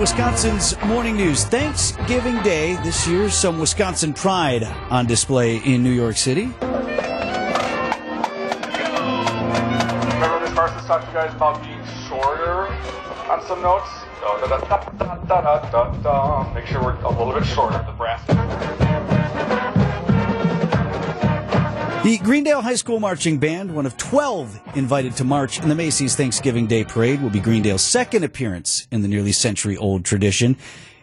Wisconsin's morning news. Thanksgiving Day this year, some Wisconsin pride on display in New York City. Remember Miss Parsons talked to you guys about being shorter on some notes? Da, da, da. Make sure we're a little bit shorter, the brass. The Greendale High School Marching Band, one of 12 invited to march in the Macy's Thanksgiving Day Parade, will be Greendale's second appearance in the nearly century old tradition.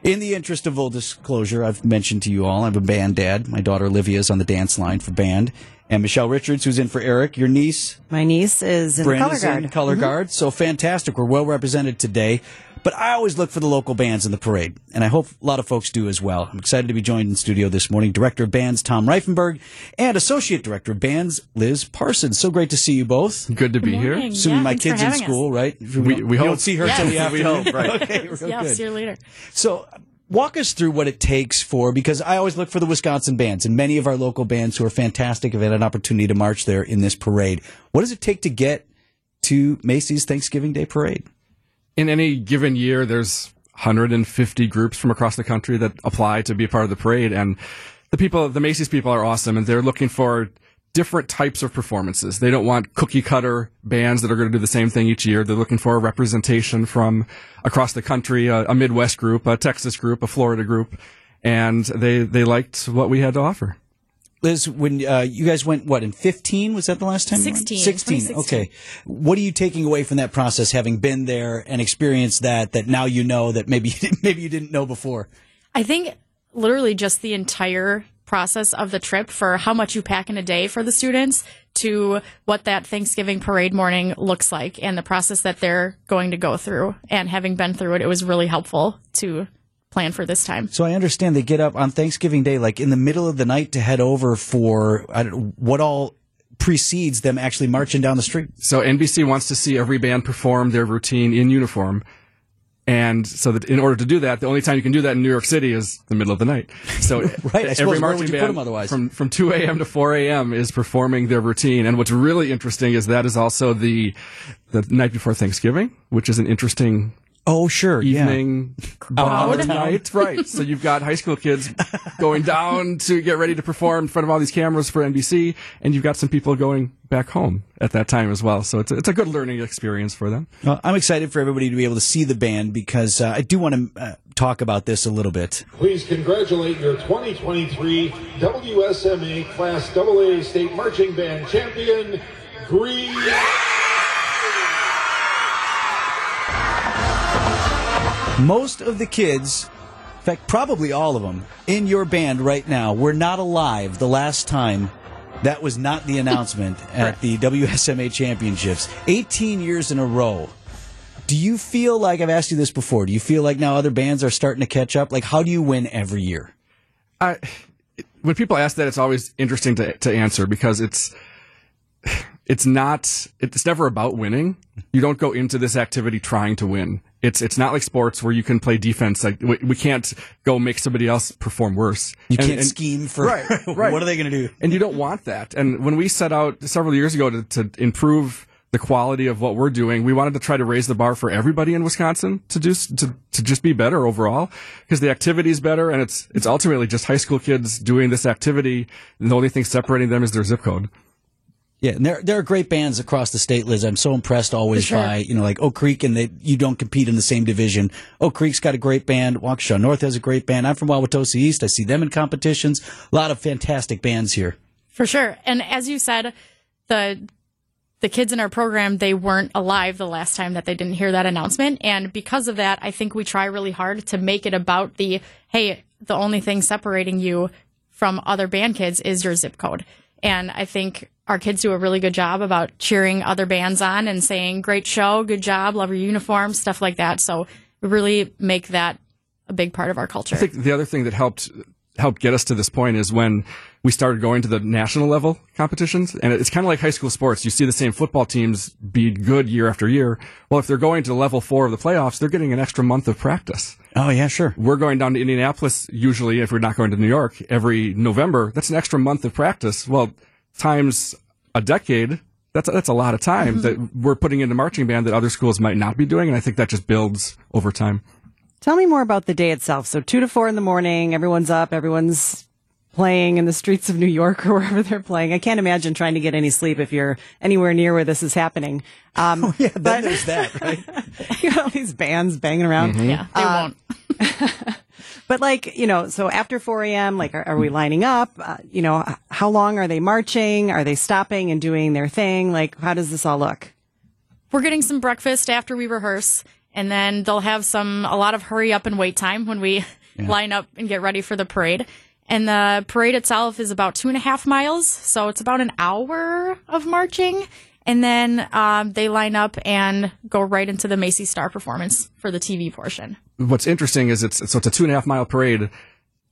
In the interest of full disclosure, I've mentioned to you all, I'm a band dad. My daughter Olivia is on the dance line for band. And Michelle Richards, who's in for Eric, your niece, My niece is in the color is in guard. Mm-hmm. color guard. So fantastic. We're well represented today. But I always look for the local bands in the parade, and I hope a lot of folks do as well. I'm excited to be joined in studio this morning. Director of Bands Tom Reifenberg and Associate Director of Bands Liz Parsons. So great to see you both. Good to be here. morning. Assuming Yeah, my kids in having us. school, right? We- we you don't see her Yes. till the We afternoon. hope, right. okay, real Yeah, good. see you later. So, walk us through what it takes for because I always look for the Wisconsin bands, and many of our local bands who are fantastic have had an opportunity to march there in this parade. What does it take to get to Macy's Thanksgiving Day Parade? In any given year, there's 150 groups from across the country that apply to be a part of the parade, and the people, the Macy's people, are awesome, and they're looking for different types of performances. They don't want cookie cutter bands that are going to do the same thing each year. They're looking for a representation from across the country, a, a Midwest group, a Texas group, a Florida group, and they they liked what we had to offer. Liz, when uh, you guys went, what in fifteen? Was that the last time? you went? 16, Sixteen. Okay. What are you taking away from that process, having been there and experienced that? That now you know that maybe maybe you didn't know before. I think literally just the entire process of the trip for how much you pack in a day for the students to what that Thanksgiving parade morning looks like and the process that they're going to go through. And having been through it, it was really helpful to plan for this time. So I understand they get up on Thanksgiving Day, like in the middle of the night, to head over for I don't, what all precedes them actually marching down the street. So NBC wants to see every band perform their routine in uniform. And so that in order to do that, the only time you can do that in New York City is the middle of the night. So Right, I suppose, where would you put 'em otherwise? from from 2 a.m. to 4 a.m. is performing their routine. And what's really interesting is that is also the the night before Thanksgiving, which is an interesting Oh, sure, evening Out bar night. Right. So you've got high school kids going down to get ready to perform in front of all these cameras for NBC, and you've got some people going back home at that time as well. So it's a, it's a good learning experience for them. Well, I'm excited for everybody to be able to see the band because uh, I do want to uh, talk about this a little bit. Please congratulate your 2023 WSMA Class AA State Marching Band champion, Green. Most of the kids, in fact, probably all of them in your band right now, were not alive the last time. That was not the announcement at the WSMA Championships. 18 years in a row. Do you feel like I've asked you this before? Do you feel like now other bands are starting to catch up? Like, how do you win every year? I, when people ask that, it's always interesting to, to answer because it's it's not it's never about winning. You don't go into this activity trying to win. It's it's not like sports where you can play defense. Like we, we can't go make somebody else perform worse. You And- can't and- scheme for Right, right. what are they going to do? and you don't want that. And when we set out several years ago to, to improve the quality of what we're doing, we wanted to try to raise the bar for everybody in Wisconsin to do to to just be better overall because the activity is better and it's it's ultimately just high school kids doing this activity. And the only thing separating them is their zip code. Yeah, and there there are great bands across the state, Liz. I'm so impressed always sure. by you know like Oak Creek, and they you don't compete in the same division. Oak Creek's got a great band. Waukesha North has a great band. I'm from Wauwatosa East. I see them in competitions. A lot of fantastic bands here. For sure. And as you said, the the kids in our program, they weren't alive the last time that they didn't hear that announcement. And because of that, I think we try really hard to make it about the hey, the only thing separating you from other band kids is your zip code. And I think our kids do a really good job about cheering other bands on and saying, Great show, good job, love your uniform, stuff like that. So we really make that a big part of our culture. I think the other thing that helped helped get us to this point is when we started going to the national level competitions, and it's kind of like high school sports. You see the same football teams be good year after year. Well, if they're going to level four of the playoffs, they're getting an extra month of practice. Oh yeah, sure. We're going down to Indianapolis usually if we're not going to New York every November. That's an extra month of practice. Well, times a decade. That's that's a lot of time mm-hmm. that we're putting into marching band that other schools might not be doing, and I think that just builds over time. Tell me more about the day itself. So two to four in the morning, everyone's up, everyone's playing in the streets of New York or wherever they're playing. I can't imagine trying to get any sleep if you're anywhere near where this is happening. Um, Yeah, then there's that, right? you got all these bands banging around. Yeah, they won't. But like, you know, so after 4 a.m., like, are, are we lining up? Uh, you know, how long are they marching? Are they stopping and doing their thing? Like, how does this all look? We're getting some breakfast after we rehearse, and then they'll have some a lot of hurry up and wait time when we line up and get ready for the parade. And the parade itself is about two and a half miles, so it's about an hour of marching. And then um, they line up and go right into the Macy's Star performance for the TV portion. What's interesting is it's so it's a two and a half mile parade,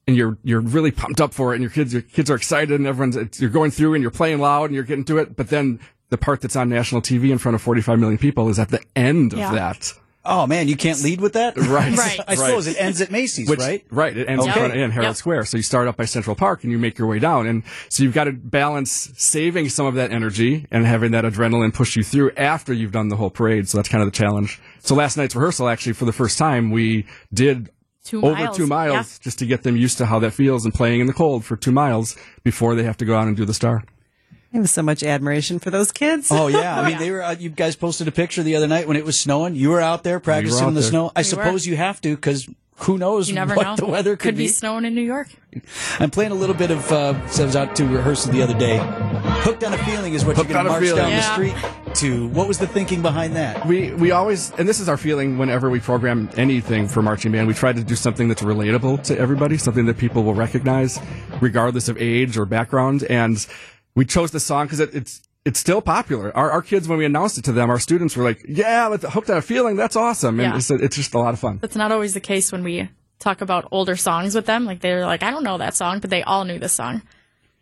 and you're you're really pumped up for it, and your kids your kids are excited, and everyone's it's, you're going through and you're playing loud and you're getting to it. But then the part that's on national TV in front of 45 million people is at the end of that. Oh man, you can't lead with that, Right. Right. I suppose it ends at Macy's, Which, right? Right. It ends Okay. in front in Herald Yep. Square. So you start up by Central Park and you make your way down. And so you've got to balance saving some of that energy and having that adrenaline push you through after you've done the whole parade. So that's kind of the challenge. So last night's rehearsal, actually, for the first time, we did Two over miles. two miles Yeah. just to get them used to how that feels and playing in the cold for two miles before they have to go out and do the star. I have so much admiration for those kids. Oh yeah, I mean they were. Uh, you guys posted a picture the other night when it was snowing. You were out there practicing out in the there. snow. I were. suppose you have to because who knows You never what know. the weather could, be snowing in New York. I'm playing a little bit of. Uh, so I was out to rehearsal the other day. Hooked on a feeling is what Hooked you're going to march down Yeah. the street to. What was the thinking behind that? We we always and this is our feeling whenever we program anything for marching band. We try to do something that's relatable to everybody, something that people will recognize, regardless of age or background. And we chose the song because it, it's it's still popular. Our, our kids, when we announced it to them, our students were like, "Yeah, let's hooked that feeling. That's awesome!" And Yeah. it's, it's just a lot of fun. That's not always the case when we talk about older songs with them. Like they're like, I don't know that song, but they all knew this song.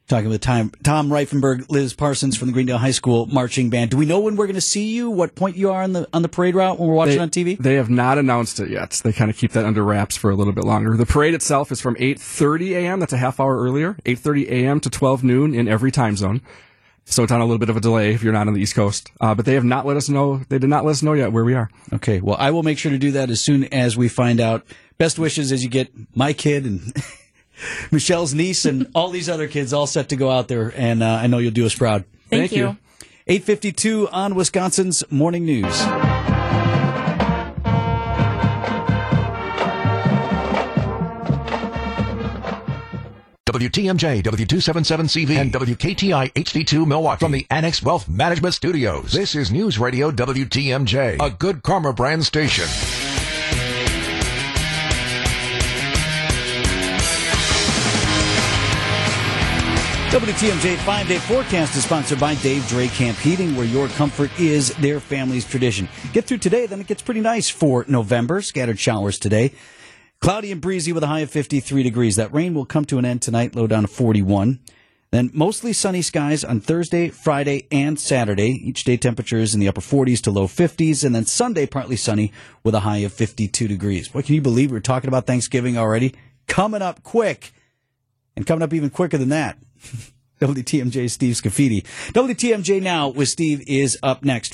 Talking with Tom, Tom Reifenberg, Liz Parsons from the Greendale High School marching band. Do we know when we're going to see you? What point you are on the on the parade route when we're watching on TV? They have not announced it yet. They kind of keep that under wraps for a little bit longer. The parade itself is from 8:30 a.m. That's a half hour earlier. 8:30 a.m. to 12 noon in every time zone. So it's on a little bit of a delay if you're not on the East Coast. Uh, but they have not let us know. They did not let us know yet where we are. Okay, well, I will make sure to do that as soon as we find out. Best wishes as you get my kid and Michelle's niece and all these other kids all set to go out there, and uh, I know you'll do us proud. Thank, Thank you. you. 852 on Wisconsin's Morning News. WTMJ, W277CV, and WKTI HD2 Milwaukee from the Annex Wealth Management Studios. This is News Radio WTMJ, a good karma brand station. WTMJ five day forecast is sponsored by Dave Dre Camp Heating, where your comfort is their family's tradition. Get through today, then it gets pretty nice for November. Scattered showers today. Cloudy and breezy with a high of 53 degrees. That rain will come to an end tonight, low down to 41. Then mostly sunny skies on Thursday, Friday, and Saturday. Each day temperatures in the upper 40s to low 50s. And then Sunday, partly sunny with a high of 52 degrees. What can you believe? We're talking about Thanksgiving already. Coming up quick. And coming up even quicker than that. WTMJ Steve Scafidi. WTMJ now with Steve is up next.